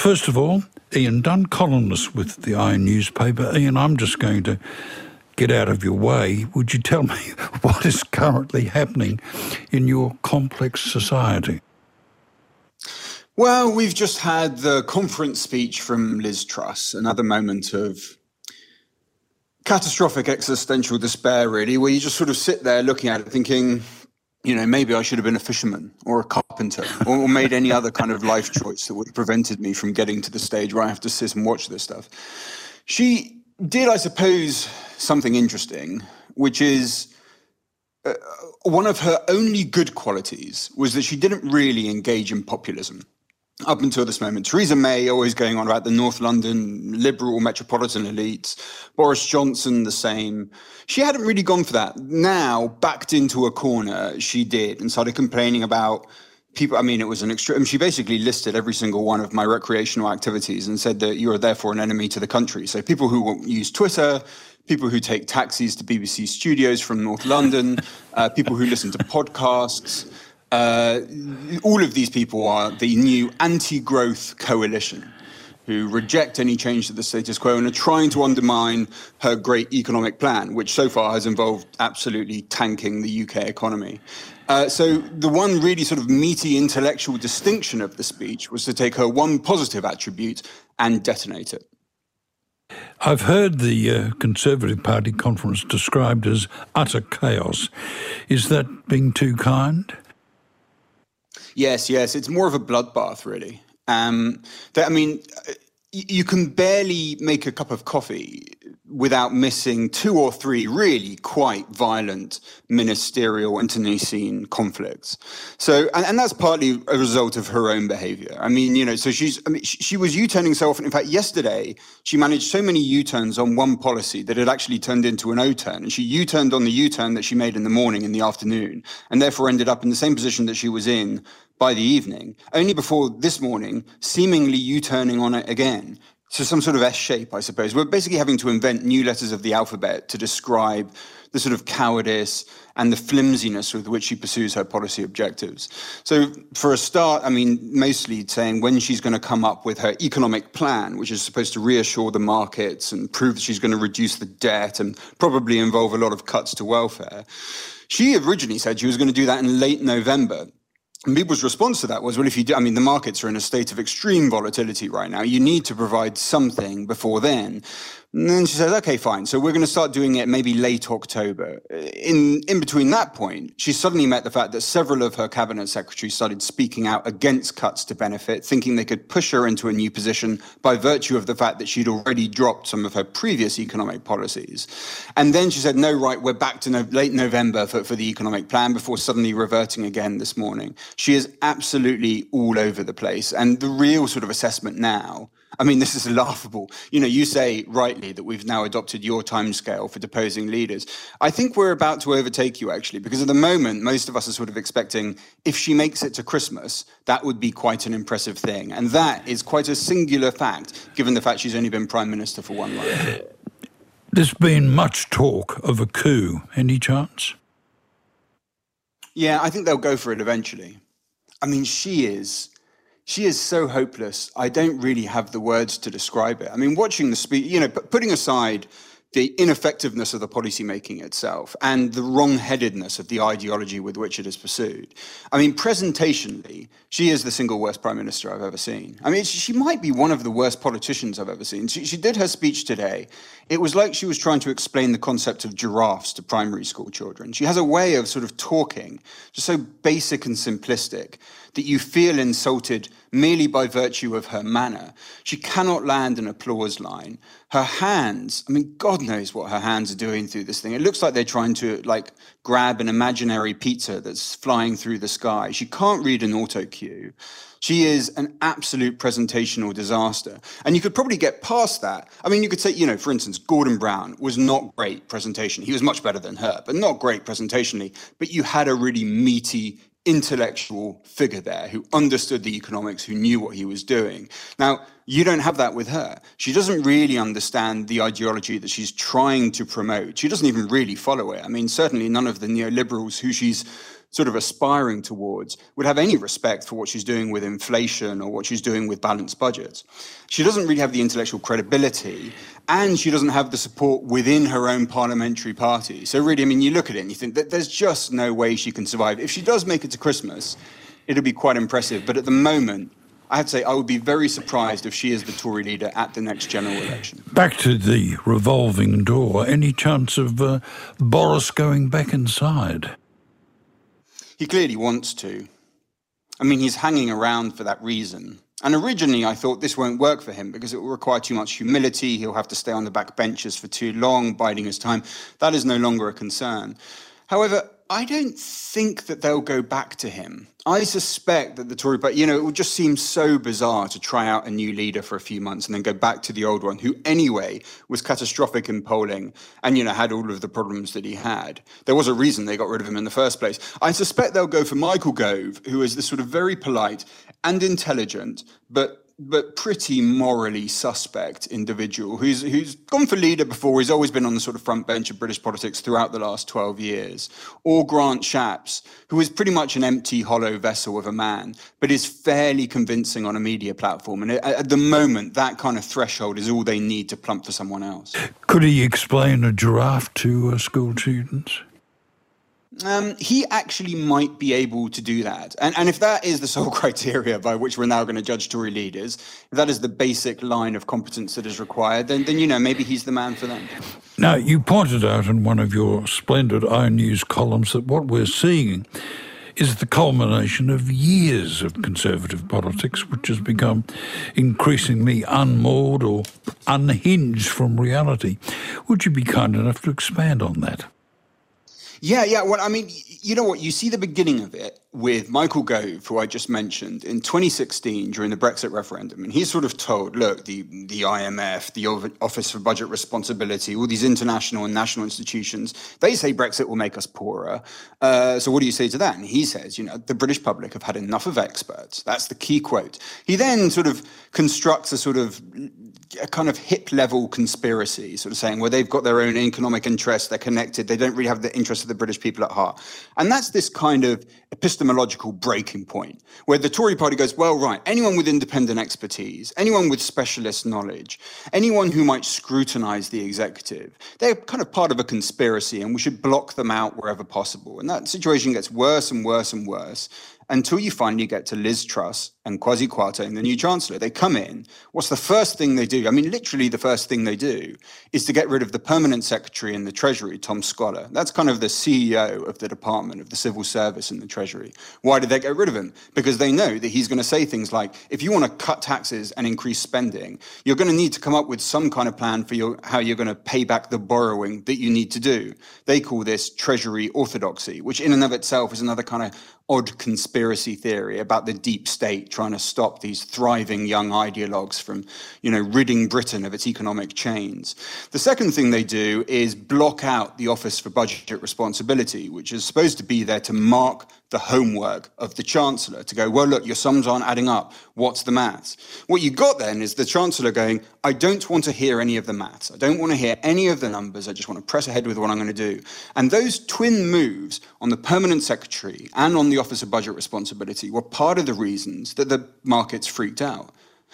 First of all, Ian Dunt, columnist with the i newspaper. Ian, I'm just going to get out of your way. Would you tell me what is currently happening in your complex society? Well, we've just had the conference speech from Liz Truss, another moment of catastrophic existential despair, really, where you just sort of sit there looking at it thinking, you know, maybe I should have been a fisherman or a carpenter or, made any other kind of life choice that would have prevented me from getting to the stage where I have to sit and watch this stuff. She did, I suppose, something interesting, which is uh, one of her only good qualities was that she didn't really engage in populism up until this moment. Theresa May always going on about the North London liberal metropolitan elites. Boris Johnson, the same. She hadn't really gone for that. Now, backed into a corner, she did and started complaining about people. I mean, it was an extreme. She basically listed every single one of my recreational activities and said that you are therefore an enemy to the country. So people who use Twitter, people who take taxis to BBC studios from North London, uh, people who listen to podcasts. Uh, all of these people are the new anti-growth coalition who reject any change to the status quo and are trying to undermine her great economic plan, which so far has involved absolutely tanking the UK economy. Uh, so the one really sort of meaty intellectual distinction of the speech was to take her one positive attribute and detonate it. I've heard the uh, Conservative Party conference described as utter chaos. Is that being too kind? Yes, yes. It's more of a bloodbath, really. Um, that, I mean, you can barely make a cup of coffee without missing two or three really quite violent ministerial internecine conflicts. So, and, and, that's partly a result of her own behavior. I mean, you know, so she's, I mean, she, she was U-turning so often. In fact, yesterday, she managed so many U-turns on one policy that it actually turned into an O-turn. And she U-turned on the U-turn that she made in the morning, in the afternoon, and therefore ended up in the same position that she was in by the evening, only before this morning, seemingly U-turning on it again. So some sort of S shape, I suppose. We're basically having to invent new letters of the alphabet to describe the sort of cowardice and the flimsiness with which she pursues her policy objectives. So for a start, I mean, mostly saying when she's going to come up with her economic plan, which is supposed to reassure the markets and prove that she's going to reduce the debt and probably involve a lot of cuts to welfare. She originally said she was going to do that in late November. People's response to that was, well, if you do, I mean, the markets are in a state of extreme volatility right now. You need to provide something before then. And then she says, okay, fine. So we're going to start doing it maybe late October. In, in between that point, she suddenly met the fact that several of her cabinet secretaries started speaking out against cuts to benefit, thinking they could push her into a new position by virtue of the fact that she'd already dropped some of her previous economic policies. And then she said, no, right, we're back to no, late November for, for the economic plan before suddenly reverting again this morning. She is absolutely all over the place. And the real sort of assessment now I mean, this is laughable. You know, you say rightly that we've now adopted your timescale for deposing leaders. I think we're about to overtake you, actually, because at the moment, most of us are sort of expecting if she makes it to Christmas, that would be quite an impressive thing. And that is quite a singular fact, given the fact she's only been prime minister for one month. There's been much talk of a coup. Any chance? Yeah, I think they'll go for it eventually. I mean, she is she is so hopeless. I don't really have the words to describe it. I mean, watching the speech, you know, putting aside the ineffectiveness of the policymaking itself and the wrong-headedness of the ideology with which it is pursued. I mean, presentationally, she is the single worst prime minister I've ever seen. I mean, she might be one of the worst politicians I've ever seen. She, she did her speech today. It was like she was trying to explain the concept of giraffes to primary school children. She has a way of sort of talking, just so basic and simplistic, that you feel insulted merely by virtue of her manner. She cannot land an applause line. Her hands, I mean, God knows what her hands are doing through this thing. It looks like they're trying to like grab an imaginary pizza that's flying through the sky. She can't read an auto cue. She is an absolute presentational disaster. And you could probably get past that. I mean, you could say, you know, for instance, Gordon Brown was not great presentation. He was much better than her, but not great presentationally. But you had a really meaty, intellectual figure there who understood the economics, who knew what he was doing. Now, you don't have that with her. She doesn't really understand the ideology that she's trying to promote. She doesn't even really follow it. I mean, certainly none of the neoliberals who she's sort of aspiring towards would have any respect for what she's doing with inflation or what she's doing with balanced budgets. She doesn't really have the intellectual credibility and she doesn't have the support within her own parliamentary party. So really, I mean, you look at it and you think that there's just no way she can survive. If she does make it to Christmas, it'll be quite impressive. But at the moment, I have to say, I would be very surprised if she is the Tory leader at the next general election. Back to the revolving door. Any chance of uh, Boris going back inside? He clearly wants to. I mean, he's hanging around for that reason. And originally, I thought this won't work for him because it will require too much humility. He'll have to stay on the back benches for too long, biding his time. That is no longer a concern. However, I don't think that they'll go back to him. I suspect that the Tory, but you know, it would just seem so bizarre to try out a new leader for a few months and then go back to the old one, who anyway was catastrophic in polling and you know had all of the problems that he had. There was a reason they got rid of him in the first place. I suspect they'll go for Michael Gove, who is this sort of very polite and intelligent, but but pretty morally suspect individual who's who's gone for leader before. He's always been on the sort of front bench of British politics throughout the last twelve years. Or Grant Shapps, who is pretty much an empty, hollow vessel of a man, but is fairly convincing on a media platform. And at the moment, that kind of threshold is all they need to plump for someone else. Could he explain a giraffe to uh, school students? Um, he actually might be able to do that. And, and if that is the sole criteria by which we're now going to judge Tory leaders, if that is the basic line of competence that is required, then, then, you know, maybe he's the man for them. Now, you pointed out in one of your splendid iNews columns that what we're seeing is the culmination of years of conservative politics, which has become increasingly unmoored or unhinged from reality. Would you be kind enough to expand on that? Yeah, yeah. Well, I mean, you know what? You see the beginning of it with Michael Gove, who I just mentioned, in 2016 during the Brexit referendum. And he's sort of told, look, the, the IMF, the Office for Budget Responsibility, all these international and national institutions, they say Brexit will make us poorer. Uh, so what do you say to that? And he says, you know, the British public have had enough of experts. That's the key quote. He then sort of constructs a sort of a kind of hip level conspiracy, sort of saying, well, they've got their own economic interests, they're connected, they don't really have the interests of the British people at heart. And that's this kind of epistemological breaking point where the Tory party goes, well, right, anyone with independent expertise, anyone with specialist knowledge, anyone who might scrutinize the executive, they're kind of part of a conspiracy and we should block them out wherever possible. And that situation gets worse and worse and worse until you finally get to Liz Truss and Kwasi Kwarteng, in the new chancellor. They come in. What's the first thing they do? I mean, literally, the first thing they do is to get rid of the permanent secretary in the Treasury, Tom Scholar. That's kind of the CEO of the Department of the Civil Service in the Treasury. Why did they get rid of him? Because they know that he's going to say things like, if you want to cut taxes and increase spending, you're going to need to come up with some kind of plan for your, how you're going to pay back the borrowing that you need to do. They call this Treasury orthodoxy, which in and of itself is another kind of odd conspiracy theory about the deep state trying to stop these thriving young ideologues from, you know, ridding Britain of its economic chains. The second thing they do is block out the Office for Budget Responsibility, which is supposed to be there to mark the homework of the Chancellor to go, well, look, your sums aren't adding up. What's the maths? What you got then is the Chancellor going, I don't want to hear any of the maths. I don't want to hear any of the numbers. I just want to press ahead with what I'm going to do. And those twin moves on the permanent secretary and on the Office of Budget Responsibility were part of the reasons that the markets freaked out.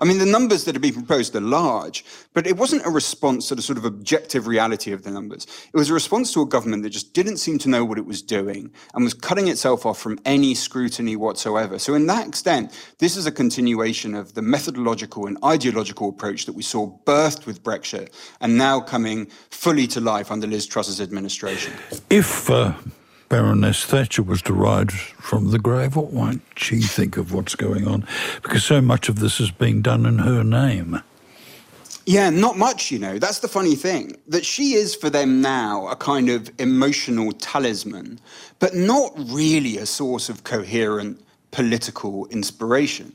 I mean, the numbers that have been proposed are large, but it wasn't a response to the sort of objective reality of the numbers. It was a response to a government that just didn't seem to know what it was doing and was cutting itself off from any scrutiny whatsoever. So, in that extent, this is a continuation of the methodological and ideological approach that we saw birthed with Brexit and now coming fully to life under Liz Truss's administration. If uh, Baroness Thatcher was rise from the grave, what might she think of what's going on? Because so much of this is being done in her name. Yeah, not much, you know. That's the funny thing. That she is for them now a kind of emotional talisman, but not really a source of coherent political inspiration.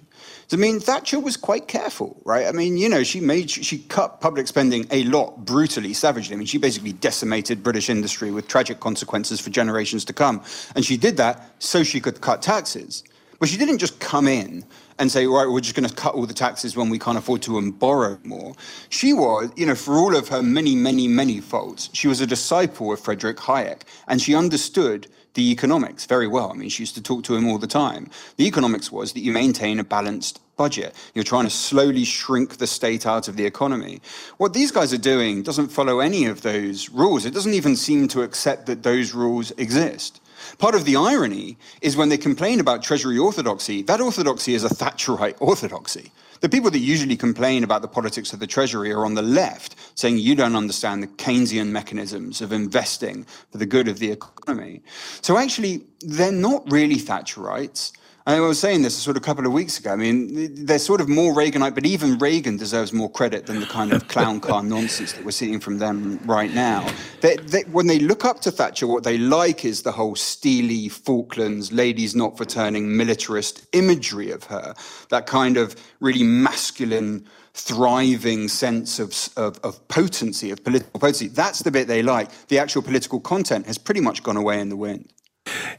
I mean, Thatcher was quite careful, right? I mean, you know, she made she cut public spending a lot brutally, savagely. I mean, she basically decimated British industry with tragic consequences for generations to come, and she did that so she could cut taxes. But she didn't just come in and say, right, we're just going to cut all the taxes when we can't afford to and borrow more. She was, you know, for all of her many, many, many faults, she was a disciple of Frederick Hayek, and she understood the economics very well. I mean, she used to talk to him all the time. The economics was that you maintain a balanced budget. You're trying to slowly shrink the state out of the economy. What these guys are doing doesn't follow any of those rules. It doesn't even seem to accept that those rules exist. Part of the irony is when they complain about Treasury orthodoxy, that orthodoxy is a Thatcherite orthodoxy. The people that usually complain about the politics of the Treasury are on the left, saying you don't understand the Keynesian mechanisms of investing for the good of the economy. So actually, they're not really Thatcherites. I was saying this sort of a couple of weeks ago. I mean, they're sort of more Reaganite, but even Reagan deserves more credit than the kind of clown car nonsense that we're seeing from them right now. They, they, when they look up to Thatcher, what they like is the whole steely Falklands, ladies not for turning militarist imagery of her, that kind of really masculine thriving sense of, of, of, potency, of political potency. That's the bit they like. The actual political content has pretty much gone away in the wind.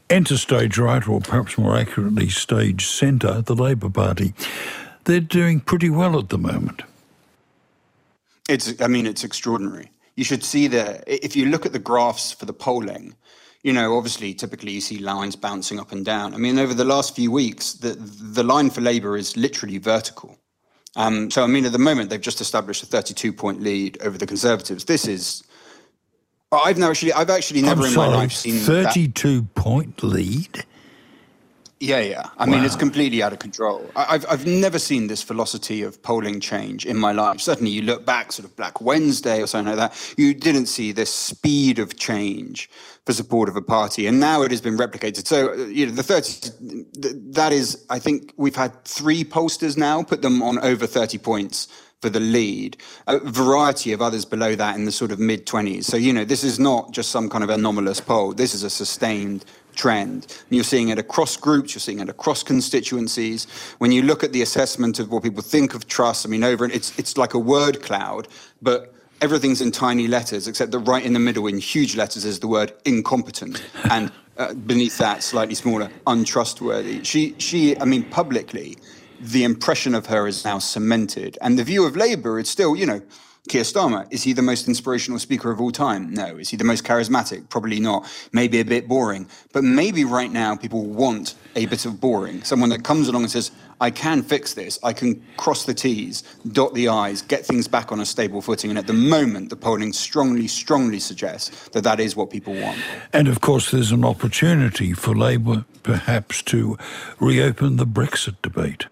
Enter stage right, or perhaps more accurately, stage centre, the Labour Party. They're doing pretty well at the moment. It's, I mean, it's extraordinary. You should see the, if you look at the graphs for the polling, you know, obviously, typically you see lines bouncing up and down. I mean, over the last few weeks, the, the line for Labour is literally vertical. Um, so, I mean, at the moment, they've just established a 32 point lead over the Conservatives. This is I've never actually, I've actually never I'm in sorry, my life seen thirty-two that. point lead. Yeah, yeah. I wow. mean, it's completely out of control. I've I've never seen this velocity of polling change in my life. Certainly, you look back, sort of Black Wednesday or something like that, you didn't see this speed of change for support of a party, and now it has been replicated. So, uh, you know, the thirty that is, I think we've had three pollsters now put them on over thirty points for the lead, a variety of others below that in the sort of mid 20s. So, you know, this is not just some kind of anomalous poll. This is a sustained trend. And you're seeing it across groups, you're seeing it across constituencies. When you look at the assessment of what people think of Truss, I mean, over it's it's like a word cloud, but everything's in tiny letters, except that right in the middle, in huge letters, is the word incompetent, and uh, beneath that, slightly smaller, untrustworthy. She she, I mean, publicly the impression of her is now cemented. And the view of Labour is still, you know, Keir Starmer, is he the most inspirational speaker of all time? No. Is he the most charismatic? Probably not. Maybe a bit boring. But maybe right now people want a bit of boring. Someone that comes along and says, I can fix this. I can cross the T's, dot the I's, get things back on a stable footing. And at the moment, the polling strongly, strongly suggests that that is what people want. And of course, there's an opportunity for Labour perhaps to reopen the Brexit debate.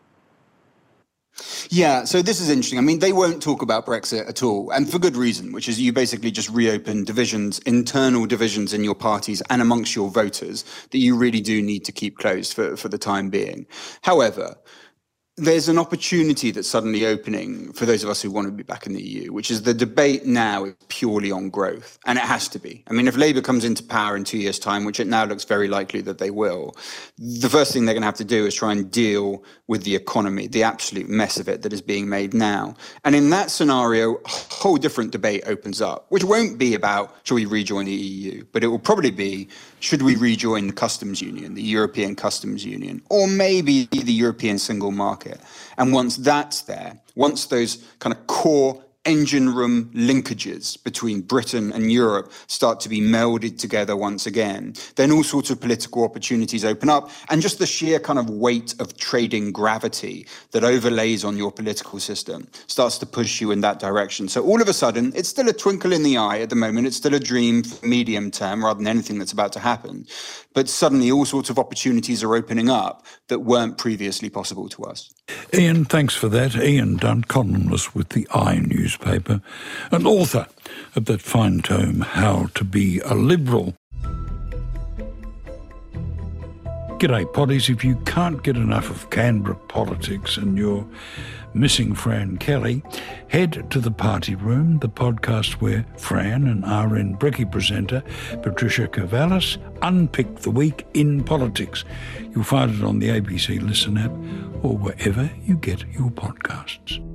Yeah, so this is interesting. I mean, they won't talk about Brexit at all, and for good reason, which is you basically just reopen divisions, internal divisions in your parties and amongst your voters that you really do need to keep closed for, for the time being. However, there's an opportunity that's suddenly opening for those of us who want to be back in the EU, which is the debate now is purely on growth, and it has to be. I mean, if Labour comes into power in two years' time, which it now looks very likely that they will, the first thing they're going to have to do is try and deal with the economy, the absolute mess of it that is being made now. And in that scenario, a whole different debate opens up, which won't be about should we rejoin the EU, but it will probably be should we rejoin the customs union, the European customs union, or maybe the European single market? And once that's there, once those kind of core engine room linkages between Britain and Europe start to be melded together once again, then all sorts of political opportunities open up. And just the sheer kind of weight of trading gravity that overlays on your political system starts to push you in that direction. So all of a sudden, it's still a twinkle in the eye at the moment. It's still a dream for medium term rather than anything that's about to happen. But suddenly all sorts of opportunities are opening up that weren't previously possible to us. Ian, thanks for that. Ian Dunt, columnist with the I newspaper, and author of that fine tome, How to Be a Liberal. G'day, potties. If you can't get enough of Canberra politics and you're missing Fran Kelly, head to the Party Room, the podcast where Fran and RN Brekkie presenter Patricia Karvelas unpick the week in politics. You'll find it on the ABC Listen app or wherever you get your podcasts.